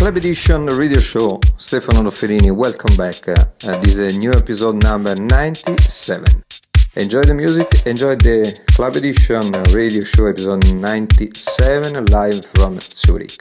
Club Edition Radio Show, Stefano Noferini, welcome back. Uh, this is a new episode number 97. Enjoy the music, enjoy the Club Edition Radio Show episode 97 live from Zurich.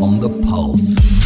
On the pulse.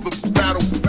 for the battle.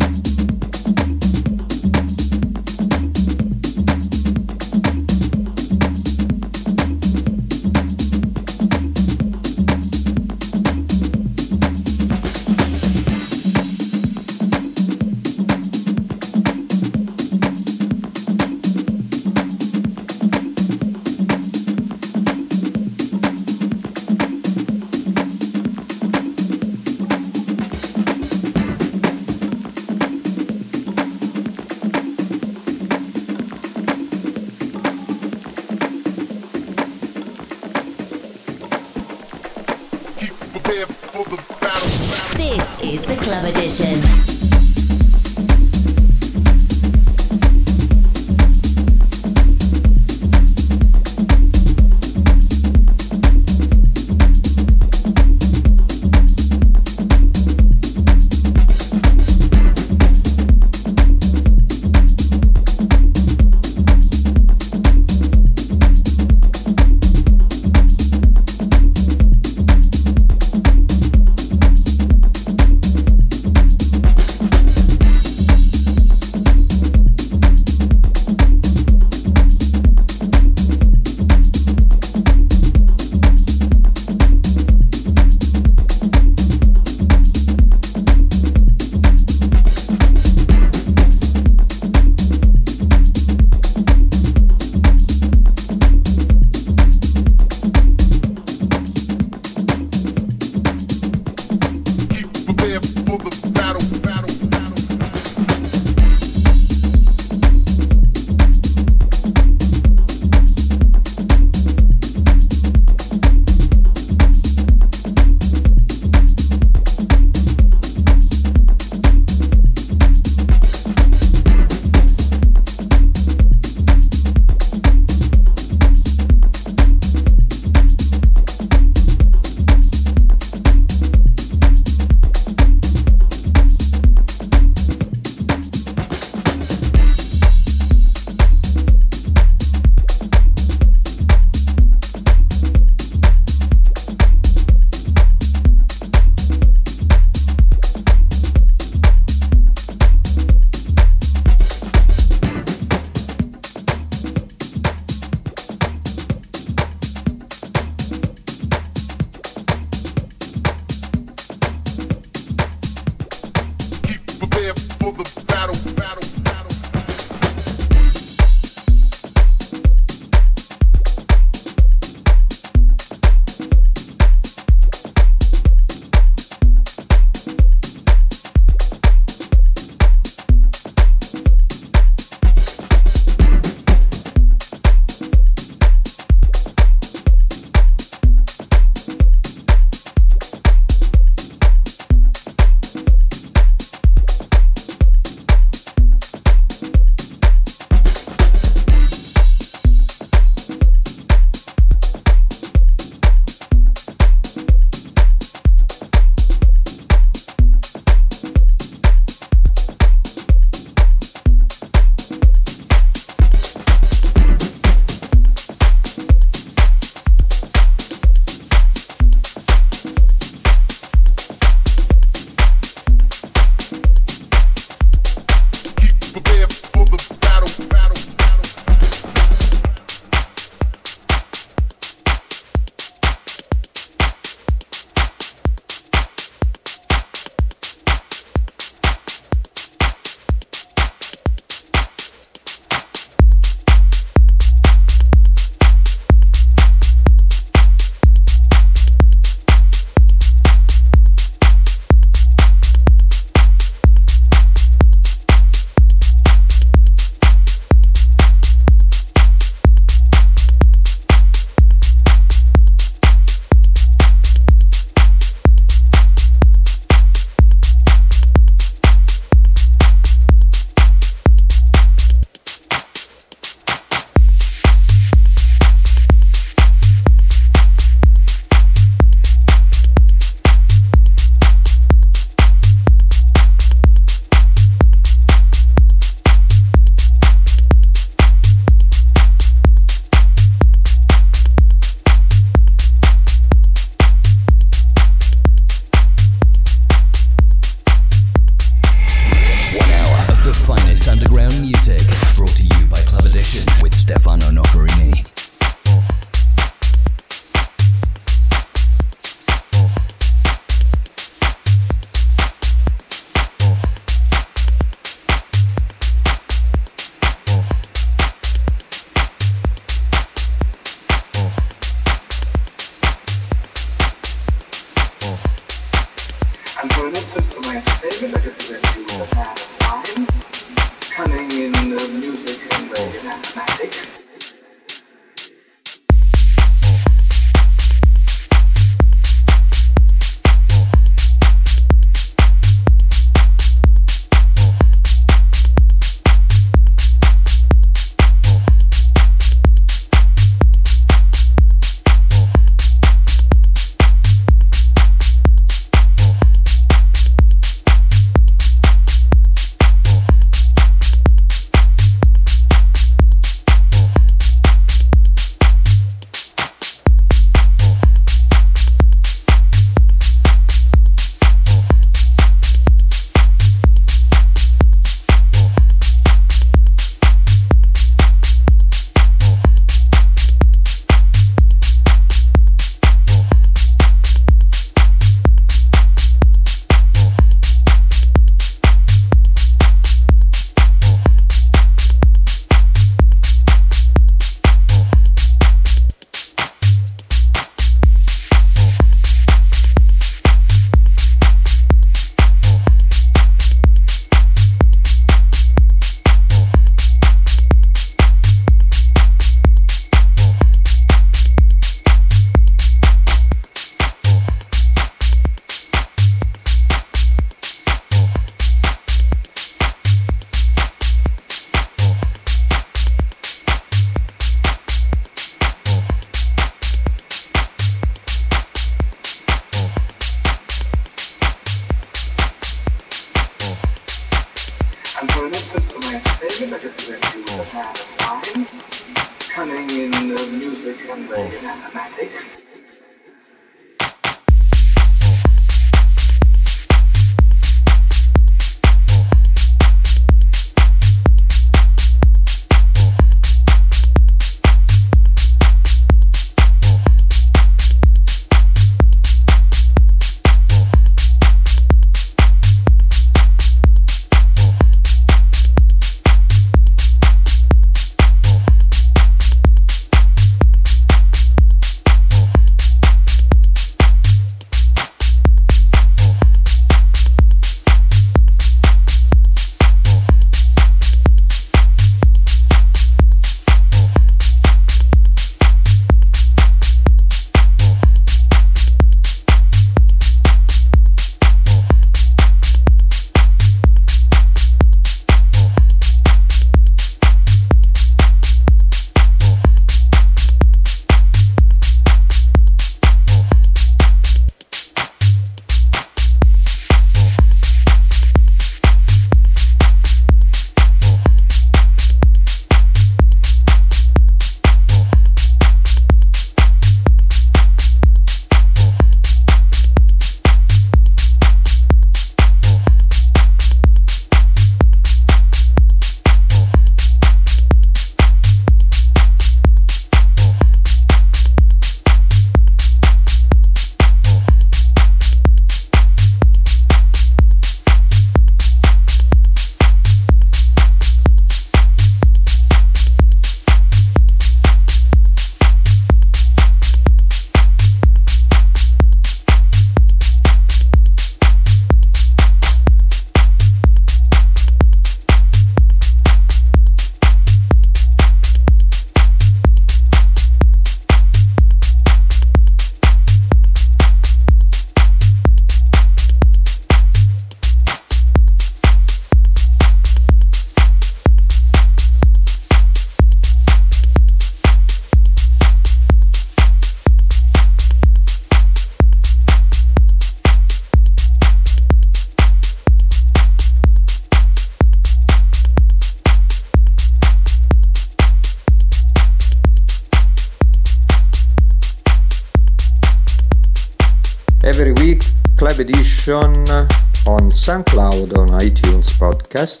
Podcast.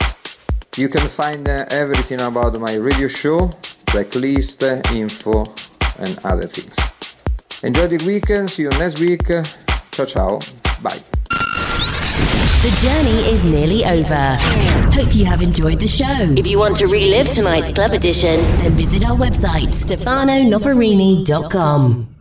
You can find uh, everything about my radio show, tracklist, info, and other things. Enjoy the weekend. See you next week. Ciao, ciao. Bye. The journey is nearly over. Hope you have enjoyed the show. If you want to relive tonight's club edition, then visit our website, stefanonoferini.com.